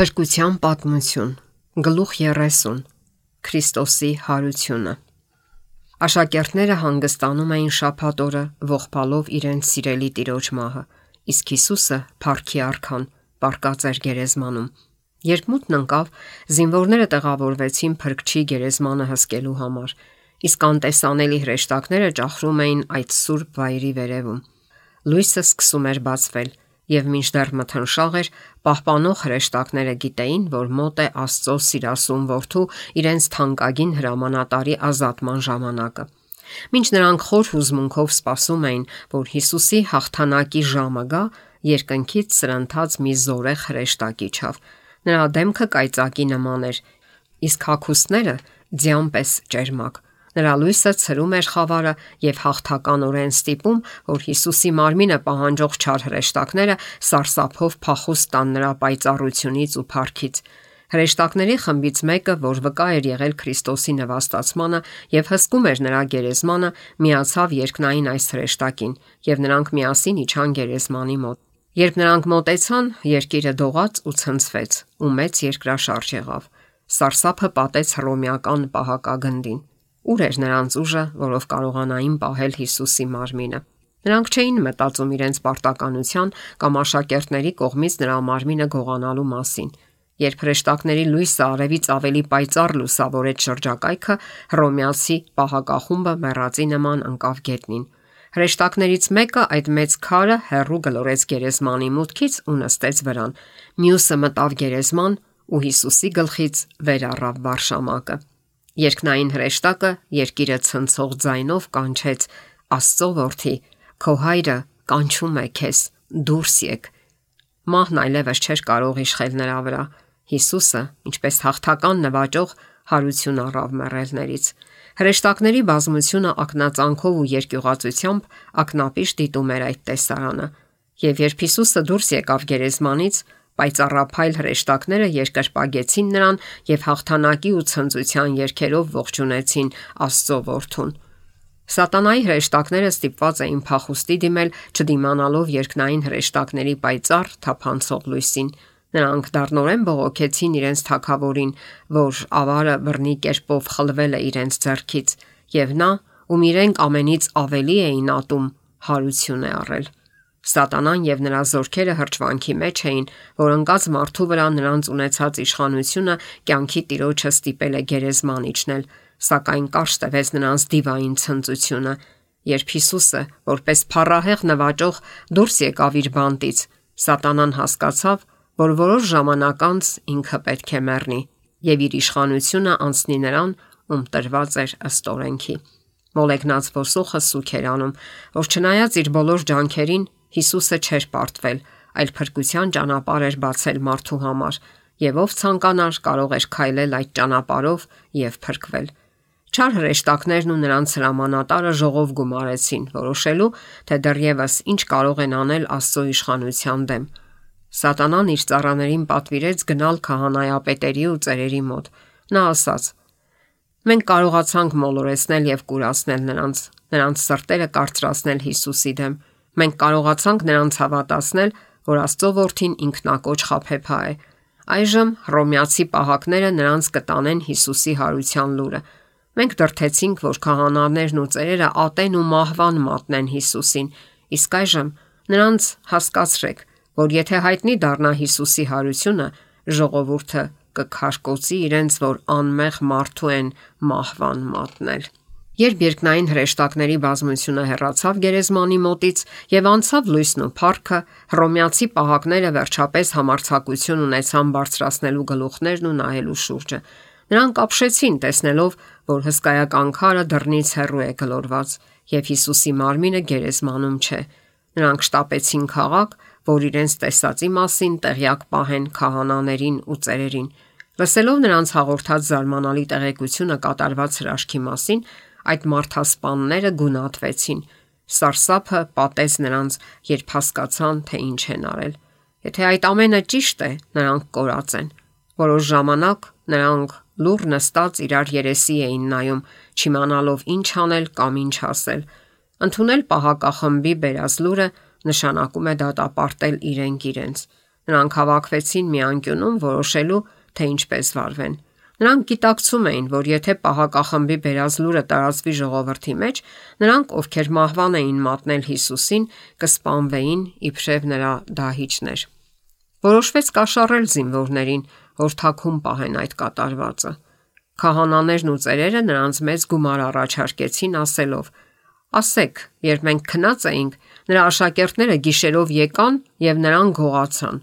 Փրկության պատմություն Գլուխ 30 Քրիստոսի հարությունը Աշակերտները հանգստանում էին շաբաթ օրը ողբալով իրենց սիրելի տիրոջ մահը, իսկ Հիսուսը Փարքի արքան պարկած էր գերեզմանում։ Երբ մութն ընկավ, զինվորները տեղավորվեցին Փրկչի գերեզմանը հսկելու համար, իսկ անտեսանելի հրեշտակները ճախրում էին այդ սուրբ վայրի վերևում։ Լույսը սկսում էր բացվել եւ մինչդեռ մթնշաղ էր, պահպանող հրեշտակները գիտեին, որ մոտ է Աստծո սիրասուն որդու իրենց թանկագին հրամանատարի ազատման ժամանակը։ Մինչ նրանք խոր հուզմունքով սպասում էին, որ Հիսուսի հաղթանակի ժամը գա, երկնքից սրընթաց մի զորեղ հրեշտակի չավ։ Նրա դեմքը կայծակի նման էր, իսկ հագուստները ձյան պես ճերմակ։ Նրա լույսը ցրում էր խավարը եւ հաղթականորեն ստիպում, որ Հիսուսի մարմինը պահանջող չար հրեշտակները սարսափով փախուստ տան նրա պայծառությունից ու փառքից։ Հրեշտակների խմբից մեկը, որ վկա էր եղել Քրիստոսի նվաստացմանը եւ հսկում էր նրա գերեզմանը, միացավ երկնային այս հրեշտակին, եւ նրանք միասին իջան գերեզմանի մոտ։ Երբ նրանք մոտեցան, երկիրը դողաց ու ցնցվեց, ու մեծ երկրաշարժ եղավ։ Սարսափը պատեց հռոմեական պահակագնդին։ Ուր էր նրանց ուժը, որով կարողանային պահել Հիսուսի մարմինը։ Նրանք չէին մտածում իրենց պարտականության կամ աշակերտների կողմից նրա մարմինը գողանալու մասին։ Երբ հրեշտակների լույսը արևից ավելի պայծառ լուսավորեց շրջակայքը, հռոմեացի պահակախումբը մեռածի նման ընկավ գետնին։ Հրեշտակներից մեկը այդ մեծ քարը հերրու գլորեց գերեզմանի մուտքից ու նստեց վրան։ Մյուսը մտավ գերեզման ու Հիսուսի գլխից վեր առավ վարշամակը։ Երկնային հրեշտակը երկիրը ցնցող ձայնով կանչեց. Աստծո որդի, քո հայրը կանչում է քեզ դուրս եկ։ Մահն այլևս չէր կարող իշխել նրա վրա։ Հիսուսը, ինչպես հաղթական նվաճող, հարություն առավ մեռելներից։ Հրեշտակների բազմությունը ակնածանքով ու երկյուղացությամբ ակնապիշ դիտում էր այդ տեսարանը։ Եվ երբ Հիսուսը դուրս եկավ գերեզմանից, պայծառափայլ հրեշտակները երկրպագեցին նրան եւ հաղթանակի ու ցնծության երգերով ողջունեցին Աստծո որդուն։ Սատանայի հրեշտակները ստիպված էին փախուստի դիմել, չդիմանալով երկնային հրեշտակների պայծառ թափանցող լույսին։ Նրանք դառնորեն բողոքեցին իրենց թակավորին, որ ավարը բռնի կերպով խլվել է իրենց ձեռքից, եւ նա, ում իրենք ամենից ավելի էին ատում, հարություն է առել։ Սատանան եւ նրա զորքերը հրճվանքի մեջ էին, որ ընկած մարդու վրա նրանց ունեցած իշխանությունը կյանքի տիրոջը ստիպել է գերեզման իջնել, սակայն կարճ տևեց նրանց դիվային ցնծությունը, երբ Հիսուսը, որպես փառահեղ նվաճող, դուրս եկավ իր բանտից, Սատանան հասկացավ, որ որոշ ժամանակ անց ինքը պետք է մեռնի եւ իր իշխանությունը անցնի նրան, ում տրված էր ըստ օրենքի։ Մոլեգնած ոսոխը սուք էր անում, որ չնայած իր բոլոր ջանքերին Հիսուսը չէր պարտվել, այլ փրկության ճանապարհ էր բացել մարդու համար, եւ ով ցանկանար կարող էր քայլել այդ ճանապարհով եւ փրկվել։ Չար հրեշտակներն ու նրանց հրամանատարը ժողով գումարեցին, որոշելու, թե դեռևս ինչ կարող են անել Աստծո իշխանության դեմ։ Սատանան իր ծառաներին պատվիրեց գնալ քահանայապետերի ու ծերերի մոտ։ Նա ասաց. Մենք կարողացանք մոլորեցնել եւ կուրացնել նրանց, նրանց սրտերը կարծրացնել Հիսուսի դեմ։ Մենք կարողացանք նրանց հավատացնել, որ Աստծո որդին ինքնակոչ խափեփա է։ Այժմ հռոմեացի պահակները նրանց կտանեն Հիսուսի հարության լուրը։ Մենք դրթեցինք, որ քահանաներն ու ծերերը ատեն ու մահվան մատնեն Հիսուսին, իսկ այժմ նրանց հասկացրեք, որ եթե հայտնի դառնա Հիսուսի հարությունը, ժողովուրդը կքարկոծի իրենց, որ անմեղ մարդու են մահվան մատնել։ Երբ երկնային հրեշտակների բազմությունը հեռացավ գերեզմանի մոտից եւ անցավ լույսն ու փառքը, հռոմեացի պահակները վերջապես համարցակություն ունեցան բարձրացնելու գլուխներն ու նայելու շուրջը։ Նրանք ապշեցին, տեսնելով, որ հսկայական քարը դռնից հեռու է գլորված եւ Հիսուսի մարմինը գերեզմանում չէ։ Նրանք շտապեցին քաղաք, որ իրենց տեսածի մասին տեղյակ պահեն քահանաներին ու ծերերին։ Լսելով նրանց հաղորդած զարմանալի տեղեկությունը կատարված հրաշքի մասին, այդ մարդասպանները գունատվեցին։ Սարսափը պատեց նրանց, երբ հասկացան, թե ինչ են արել։ Եթե այդ ամենը ճիշտ է, նրանք կորած են։ Որոշ ժամանակ նրանք լուր նստած իրար երեսի էին նայում, չիմանալով ինչ անել կամ ինչ ասել։ Ընթունել պահակախմբի բերած լուրը նշանակում է դատապարտել իրենք իրենց։ Նրանք հավաքվեցին մի անկյունում որոշելու, թե ինչպես վարվեն։ Նրանք գիտակցում էին, որ եթե պահակախմբի բերած լուրը տարածվի ժողովրդի մեջ, նրանք, ովքեր մահվան էին մատնել Հիսուսին, կսպանվեին իբրև նրա դահիճներ։ Որոշվեց կաշառել զինվորներին, որ թաքուն պահեն այդ կատարվածը։ Քահանաներն ու ծերերը նրանց մեծ գումար առաջարկեցին ասելով. Ասեք, երբ մենք քնած էինք, նրա աշակերտները գիշերով եկան եւ նրան գողացան։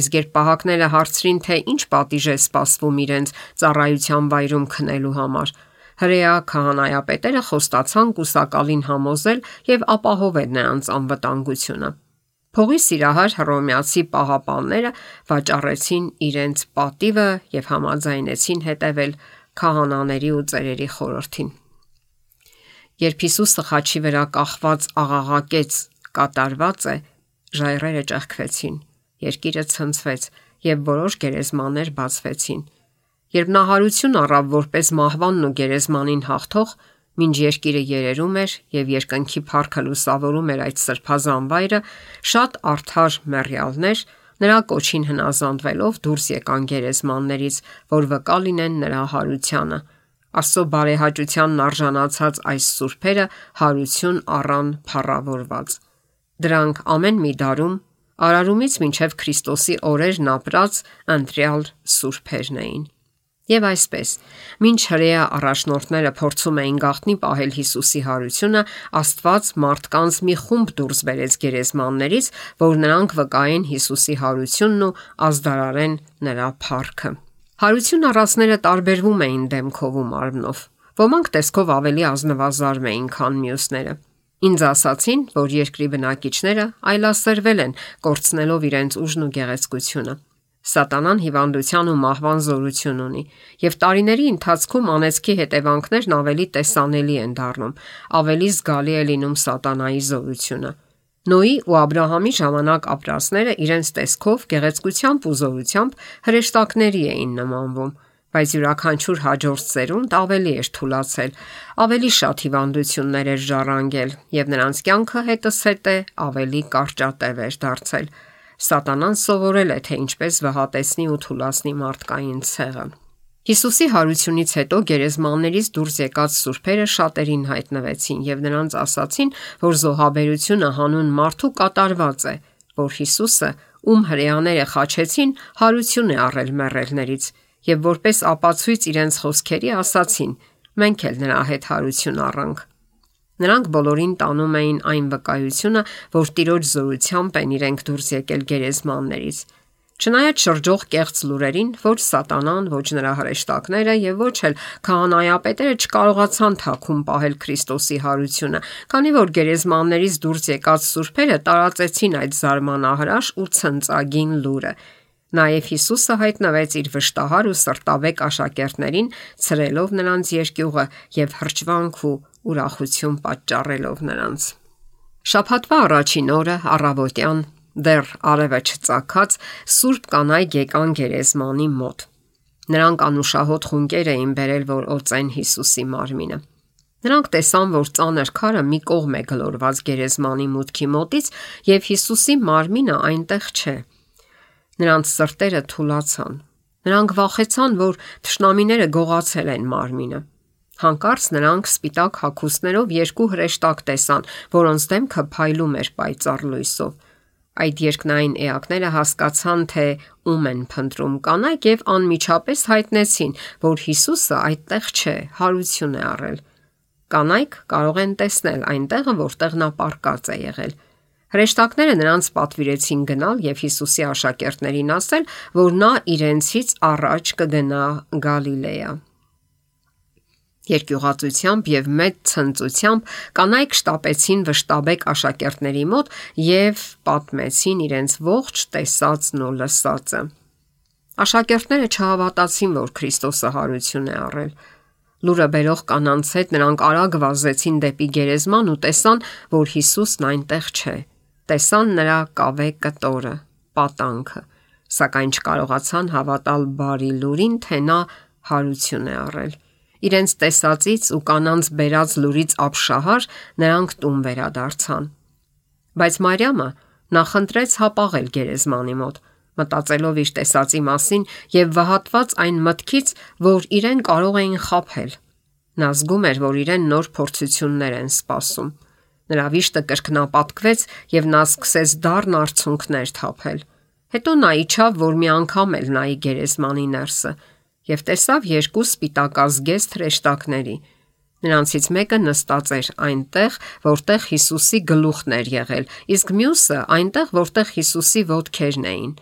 Իսկ երբ պահակները հարցրին, թե ինչ պատիժ է սպասվում իրենց ծառայության վայրում քնելու համար, հրեա քահանայապետերը խոստացան կուսակալին համոզել եւ ապահովել նրանց անվտանգությունը։ Փողի սիրահար հռոմեացի պահապանները վաճառեցին իրենց պատիվը եւ համաձայնեցին հետևել քահանաների ու ծերերի խորհրդին։ Երբ Հիսուսը խաչի վրա կախված աղաղակեց կատարված է, ժայռերը ճեղքվեցին, երկիրը ցնցվեց եւ որոշ գերեզմաներ բացվեցին։ Երբ նա հարություն առավ որպես մահվանն ու գերեզմանին հաղթող, Մինչ երկիրը երերում էր եւ երկնքի փառքը լուսավորում էր այդ սրբազան վայրը, շատ արդար մեռյալներ նրա կոչին հնազանդվելով դուրս եկան գերեզմաններից, որ վկա լինեն նրա հարությանը։ Աստծո բարեհաճությանն արժանացած այս սուրբերը հարություն առան փառավորված։ Դրանք ամեն մի դարում արարումից մինչև Քրիստոսի օրերն ապրած ընտրյալ սուրբերն էին։ Եվ այսպես, ինչ հրեա առաջնորդները փորձում էին գաղտնի պահել Հիսուսի հարությունը, Աստված մարդկանց մի խումբ դուրս բերեց գերեզմաններից, որ նրանք վկայեն Հիսուսի հարությունն ու ազդարարեն նրա փառքը։ Հարություն առածները տարբերվում էին դեմքով ու մարմնով։ Ոմանք տեսքով ավելի ազնվազարմ էին, քան մյուսները։ Ինձ ասացին, որ երկրի բնակիչները այլասերվել են, կորցնելով իրենց ուժն ու գեղեցկությունը։ Սատանան հիվանդության ու մահվան զորություն ունի, եւ տարիների ընթացքում անեծքի հետևանքներն ավելի տեսանելի են դառնում, ավելի զգալի է լինում սատանայի զորությունը։ Նոյի ու Աբ รา համի ժամանակ ապրածները իրենց տեսքով, գեղեցկությամբ ու զորությամբ հրեշտակների էին նմանվում, բայց յուրաքանչյուր հաջորդ սերունդ ավելի էր թուլացել, ավելի շատ հիվանդություններ էր ժառանգել եւ նրանց կյանքը հետսհետե ավելի կարճատև էր դարձել։ Սատանան սովորել է թե ինչպես վհատեսնի ու թուլացնի մարդկային ցեղը։ Հիսուսի հարությունից հետո գերեզմաններից դուրս եկած սուրբերը շատերին հայտնվեցին եւ նրանց ասացին, որ զոհաբերությունը հանուն մարդու կատարված է, որ Հիսուսը, ում հрьяաները խաչեցին, հարություն է առել մեռելներից եւ որպես ապացույց իրենց խոսքերի ասացին. մենք էլ նրա հետ հարություն առանք։ Նրանք բոլորին տանում էին այն վկայությունը, որ Տիրոջ զորությամբ են իրենք դուրս եկել գերեզմաններից։ Չնայած շրջող կեղծ լուրերին, ոչ սատանան, ոչ նրա հրեշտակները եւ ոչ էլ քահանայապետերը չկարողացան թաքուն պահել Քրիստոսի հարությունը, քանի որ գերեզմաններից դուրս եկած սուրբերը տարածեցին այդ զարմանահրաշ ու ցնծագին լուրը։ Նաև Հիսուսը հայտնվեց իր վշտահար ու սրտավեկ աշակերտներին, ցրելով նրանց երկյուղը եւ հրճվանք ու ուրախություն պատճառելով նրանց։ Շաբաթվա առաջին օրը առավոտյան դեռ արևը չծակած Սուրբ կանայք եկան գերեզմանի մոտ։ Նրանք անուշահոտ խունկեր էին բերել, որ օծեն Հիսուսի մարմինը։ Նրանք տեսան, որ ծանր քարը մի կողմ է գլորված գերեզմանի մուտքի մոտից եւ Հիսուսի մարմինը այնտեղ չէ։ Նրանց սրտերը թուլացան։ Նրանք վախեցան, որ թշնամիները գողացել են մարմինը։ Հանկարծ նրանք սպիտակ հագուստներով երկու հրեշտակ տեսան, որոնց դեմքը փայլում էր պայծառ լույսով։ Այդ երկնային էակները հասկացան, թե ում են փնտրում կանայք եւ անմիջապես հայտնեցին, որ Հիսուսը այդտեղ չէ, հարություն է առել։ Կանայք կարող են տեսնել այնտեղը, որտեղ նա պարկած է եղել։ Հրեշտակները նրանց պատվիրեցին գնալ եւ Հիսուսի աշակերտներին ասել, որ նա իրենցից առաջ կգնա Գալիլեա։ Երկյուղածությամբ եւ մեծ ցնծությամբ կանայք շտապեցին վշտաբեկ աշակերտների մոտ եւ պատմեցին իրենց ողջ տեսածն ու լսածը։ Աշակերտները չհավատացին, որ Քրիստոսը հարություն է առել։ Լուրը բերող կանանց հետ նրանք արագ վազեցին դեպի գերեզման ու տեսան, որ Հիսուսն այնտեղ չէ։ Տեսան նրա կավե կտորը, պատանքը, սակայն չկարողացան հավատալ բարի լուրին, թե նա հարություն է առել։ Իրենց տեսածից ու կանանց բերած լուրից ապշահար նրանք տուն վերադարձան։ Բայց Մարիամը Նա խնդրեց հապաղել գերեզմանի մոտ, մտածելով իր տեսածի մասին եւ վհատված այն մտքից, որ իրեն կարող էին խափել։ Նա զգում էր, որ իրեն նոր փորձություններ են սպասում։ Նրա վիշտը կրկնապատկվեց եւ նա սկսեց դառն արցունքներ թափել։ Հետո նա իջավ, որ մի անգամ էլ նայի գերեզմանի ներսը եւ տեսավ երկու սպիտակազգեստ հրեշտակների։ Նրանցից մեկը նստած էր այնտեղ, որտեղ Հիսուսի գլուխն էր եղել, իսկ մյուսը այնտեղ, որտեղ Հիսուսի ոտքերն էին։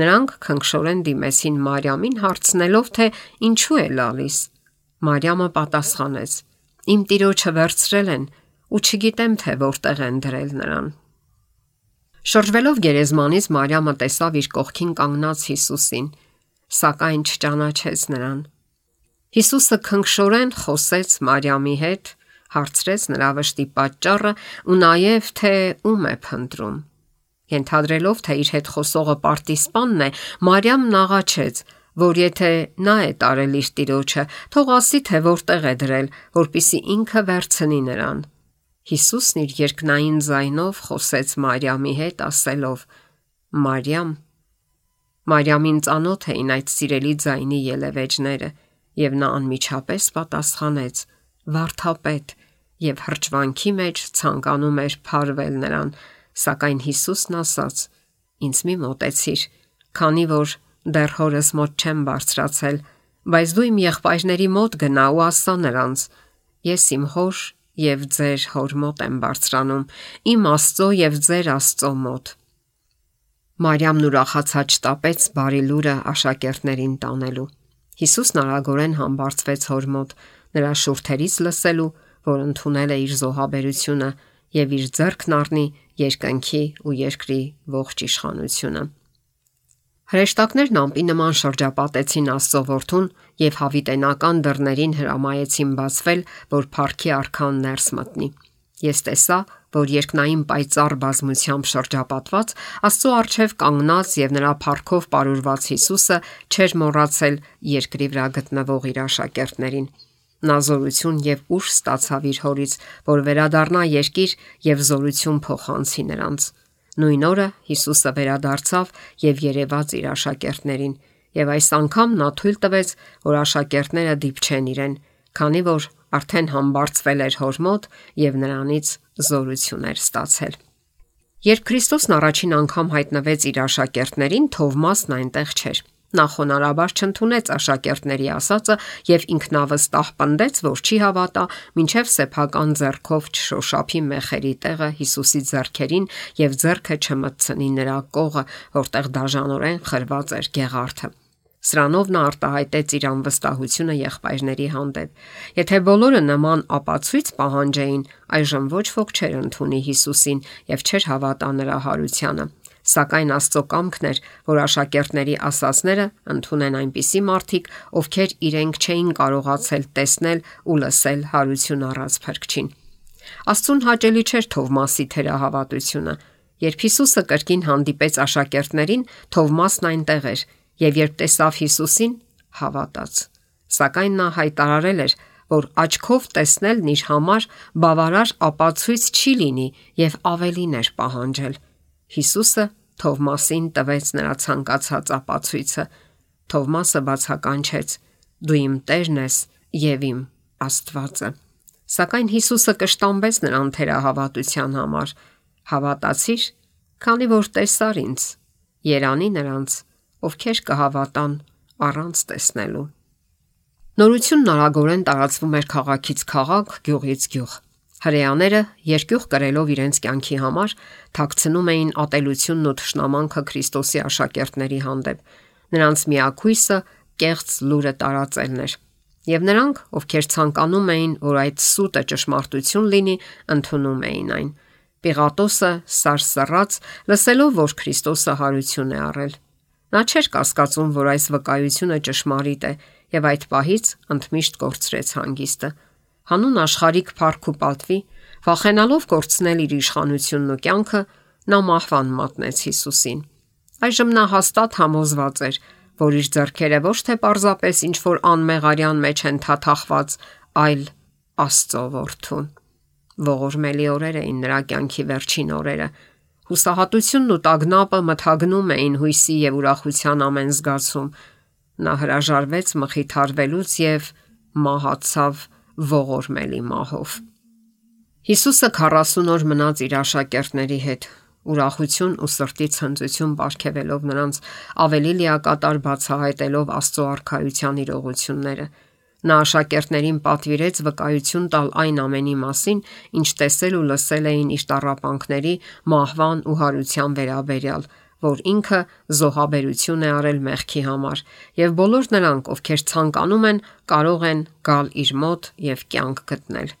Նրանք քնքշորեն դիմեցին Մարիամին հարցնելով, թե ինչու է լալիս։ Մարիամը պատասխանեց. Իմ տիրոջը վերցրել են ու չգիտեմ թե որտեղ են դրել նրան։ Շրջվելով գերեզմանից Մարիամը տեսավ իր կողքին կանգնած Հիսուսին, սակայն չճանաչեց նրան։ Հիսուսը քնքշորեն խոսեց Մարիամի հետ, հարցրեց նրա վշտի պատճառը ու նաև թե ում է փնտրում։ Ենթադրելով, թե իր հետ խոսողը պարտիսպանն է, Մարիամն աղաչեց, որ եթե նա է տարել իր տիրոջը, թող ասի թե որտեղ է դրել, որpիսի ինքը վերցնի նրան։ Հիսուսն իր երկնային ձայնով խոսեց Մարիամի հետ, ասելով. Մարիամ։ Մարիամին ծանոթ էին այդ սիրելի ձայնի ելևէջները, եւ նա անմիջապես պատասխանեց. Վարդապետ, եւ հրճվանքի մեջ ցանկանում էր փարվել նրան, սակայն Հիսուսն ասաց. Ինձ մի մտեցիր, քանի որ դեռ հորս մոտ չեմ բարձրացել, բայց դու իմ եղբայրների մոտ գնա ու ասա նրանց. Ես իմ հոր եւ ձեր հոր մոտ եմ բարձրանում, իմ Աստծո եւ ձեր Աստծո մոտ։ Մարիամն ուրախացած շտապեց բարի լուրը աշակերտներին տանելու։ Հիսուսն արագորեն համբարձվեց հոր մոտ, նրա շուրթերից լսելու, որ ընդունել է իր զոհաբերությունը եւ իր ձեռքն առնի երկնքի ու երկրի ողջ իշխանությունը։ Հրեշտակներն ամպի նման շրջապատեցին Աստծո որդուն եւ հավիտենական դռներին հրամայեցին բացվել, որ Փարքի արքան ներս մտնի։ Ես տեսա, որ երկնային պայծառ բազմությամբ շրջապատված Աստծո արչև կանգնած եւ նրա Փարքով ապարուրված Հիսուսը չէր մոռացել երկրի վրա գտնվող իր աշակերտներին։ Նա զորություն եւ ուժ ստացավ իր հորից, որ վերադառնա երկիր եւ զորություն փոխանցի նրանց։ Նույն օրը Հիսուսը վերադարձավ եւ երևաց իր աշակերտներին, եւ այս անգամ նա թույլ տվեց, որ աշակերտները դիպչեն իրեն, քանի որ արդեն համբարձվել էր հոր մոտ եւ նրանից զորություն էր ստացել։ Երբ Քրիստոսն առաջին անգամ հայտնվեց իր աշակերտներին, Թովմասն այնտեղ չէր։ Նա խոնարհաբար չընդունեց աշակերտների ասածը եւ ինքնավստահ պնդեց, որ չի հավատա, ինչև սեփական зерքով չշոշափի մեխերի տեղը Հիսուսի зерքերին եւ зерքը չմտցնի նրա կողը, որտեղ դաժանորեն խրված էր գեղարդը։ Սրանով նա արտահայտեց իր անվստահությունը եղբայրների հանդեպ։ Եթե բոլորը նման ապացույց պահանջեին, այժմ ոչ ոք չէր ընդունի Հիսուսին եւ չէր հավատա նրա հարությանը սակայն Աստծո կամքն էր, որ աշակերտների ասասները ընդունեն այնպիսի մարդիկ, ովքեր իրենք չէին կարողացել տեսնել ու լսել հարություն առած փրկչին։ Աստծուն հաճելի չէր Թովմասի թերահավատությունը։ Երբ Հիսուսը կրկին հանդիպեց աշակերտներին, Թովմասն այնտեղ էր, եւ երբ տեսավ Հիսուսին, հավատաց։ Սակայն նա հայտարարել էր, որ աչքով տեսնելն իր համար բավարար ապացույց չի լինի եւ ավելին էր պահանջել։ Հիսուսը Թովմասին տվեց նրա ցանկացած ապացույցը։ Թովմասը բացականչեց. Դու իմ Տերն ես եւ իմ Աստվածը։ Սակայն Հիսուսը կշտամբեց նրան թերահավատության համար։ Հավատացիր, քանի որ տեսար ինձ։ Երանի նրանց, ովքեր կհավատան առանց տեսնելու։ Նորությունն արագորեն տարածվում էր քաղաքից քաղաք, գյուղից գյուղ։ Հрեաները երկյուղ կրելով իրենց կյանքի համար թաքցնում էին ատելությունն ու թշնամանքը Քրիստոսի աշակերտների հանդեպ։ Նրանց միակույսը կեղծ լուրը տարածելն էր։ Եվ նրանք, ովքեր ցանկանում էին, որ այդ սուտը ճշմարտություն լինի, ընդունում էին այն։ Պիղատոսը սարսռած, լսելով, որ Քրիստոսը հարություն է առել։ Նա չէր կասկածում, որ այս վկայությունը ճշմարիտ է, եւ այդ պահից ընդմիշտ կորցրեց հանգիստը հանուն աշխարհիկ փառք ու պատվի, վախենալով կորցնել իր իշխանությունն ու կյանքը, նա մահվան մատնեց Հիսուսին։ Այժմ նա հաստատ համոզված էր, որ իր ձեռքերը ոչ թե պարզապես ինչ որ անմեղարյան մեջ են թաթախված, այլ Աստծո որդուն։ Ողորմելի օրեր էին նրա կյանքի վերջին օրերը։ Հուսահատությունն ու տագնապը մթագնում էին հույսի եւ ուրախության ամեն զգացում։ Նա հրաժարվեց մխիթարվելուց եւ մահացավ ողորմելի մահով։ Հիսուսը 40 օր մնաց իր աշակերտների հետ, ուրախություն ու սրտի ցնծություն ապարգևելով նրանց, ավելի լիակատար բացահայտելով Աստծո արքայության իրողությունները։ Նա աշակերտներին պատվիրեց վկայություն տալ այն ամենի մասին, ինչ տեսել ու լսել էին իր տարապանքների, մահվան ու հարության վերաբերյալ, որ ինքը զոհաբերություն է արել մեղքի համար, եւ բոլոր նրանք, ովքեր ցանկանում են, կարող են գալ իր մոտ եւ կյանք գտնել։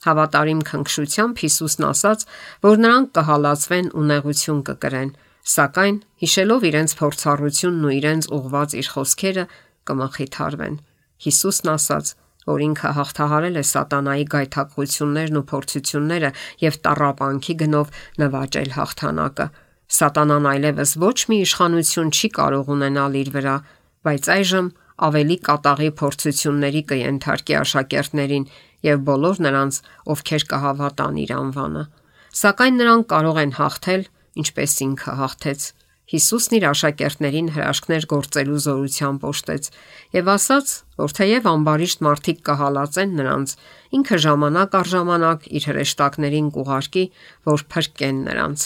Հավատարիմ քնքշությամբ Հիսուսն ասաց, որ նրանք կհալածվեն ու նեղություն կկրեն, սակայն հիշելով իրենց փորձառությունն ու իրենց ուղված իր խոսքերը կմխիթարվեն։ Հիսուսն ասաց, որ ինքը հաղթահարել է սատանայի գայթակղություններն ու փորձությունները եւ տառապանքի գնով նվաճել հաղթանակը։ Սատանան այլևս ոչ մի իշխանություն չի կարող ունենալ իր վրա, բայց այժմ ավելի կատաղի փորձությունների կենթարկի աշակերտներին եւ բոլոր նրանց, ովքեր կհավատան իր անվանը։ Սակայն նրանք կարող են հաղթել, ինչպես ինքը հաղթեց։ Հիսուսն իր աշակերտներին հրաշքներ գործելու զորությամբ ոշտեց եւ ասաց, որ թեև ամբարիշտ մարդիկ կհալածեն նրանց, ինքը ժամանակ առ ժամանակ իր հրեշտակներին կուղարկի, որ փրկեն նրանց։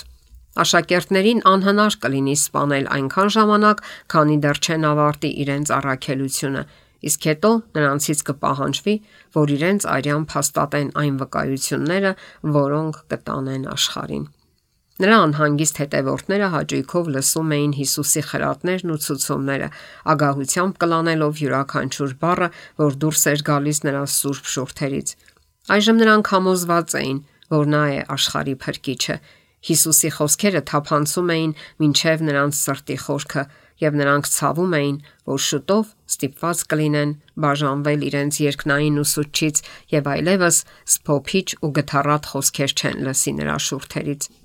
Աշակերտներին անհնար կլինի սپانել այնքան ժամանակ, քանի դեռ չեն ավարտի իրենց առաքելությունը, իսկ հետո նրանցից կպահանջվի, որ իրենց արյան փաստատեն այն վկայությունները, որոնք կտանեն աշխարհին։ Նրա անհանգիստ հետևորդները հաճույքով լսում էին Հիսուսի խրատներն ու ցուցումները, ագահությամբ կլանելով յուրաքանչյուր բառը, որ դուրս էր գալիս նրա սուրբ շուրթերից։ Այժմ նրանք համոզված էին, որ նա է աշխարհի փրկիչը, Հիսուսի խոսքերը թափանցում էին մինչև նրանց սրտի խորքը, եւ նրանք ցավում էին, որ շուտով ստիպված կլինեն բաժանվել իրենց երկնային ուսուցչից եւ այլևս սփոփիչ ու գթառատ խոսքեր չեն լսի նրա շուրթերից։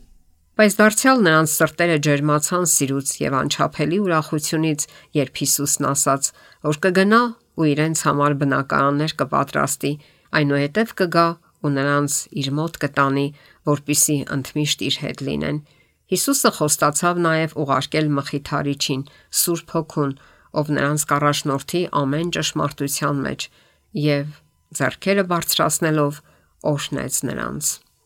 Բայց դարձյալ նրանց սրտերը ջերմացան սիրուց եւ անչափելի ուրախությունից, երբ Հիսուսն ասաց, որ կգնա ու իրենց համար բնակարաններ կպատրաստի, այնուհետև կգա ու նրանց իր մոտ կտանի, որpիսի ընդմիշտ իր հետ լինեն։ Հիսուսը խոստացավ նաև ուղարկել մխիթարիչին, Սուրբ Հոգուն, ով նրանց կառաջնորդի ամեն ճշմարտության մեջ եւ зерքերը բարձրացնելով օշնեց նրանց։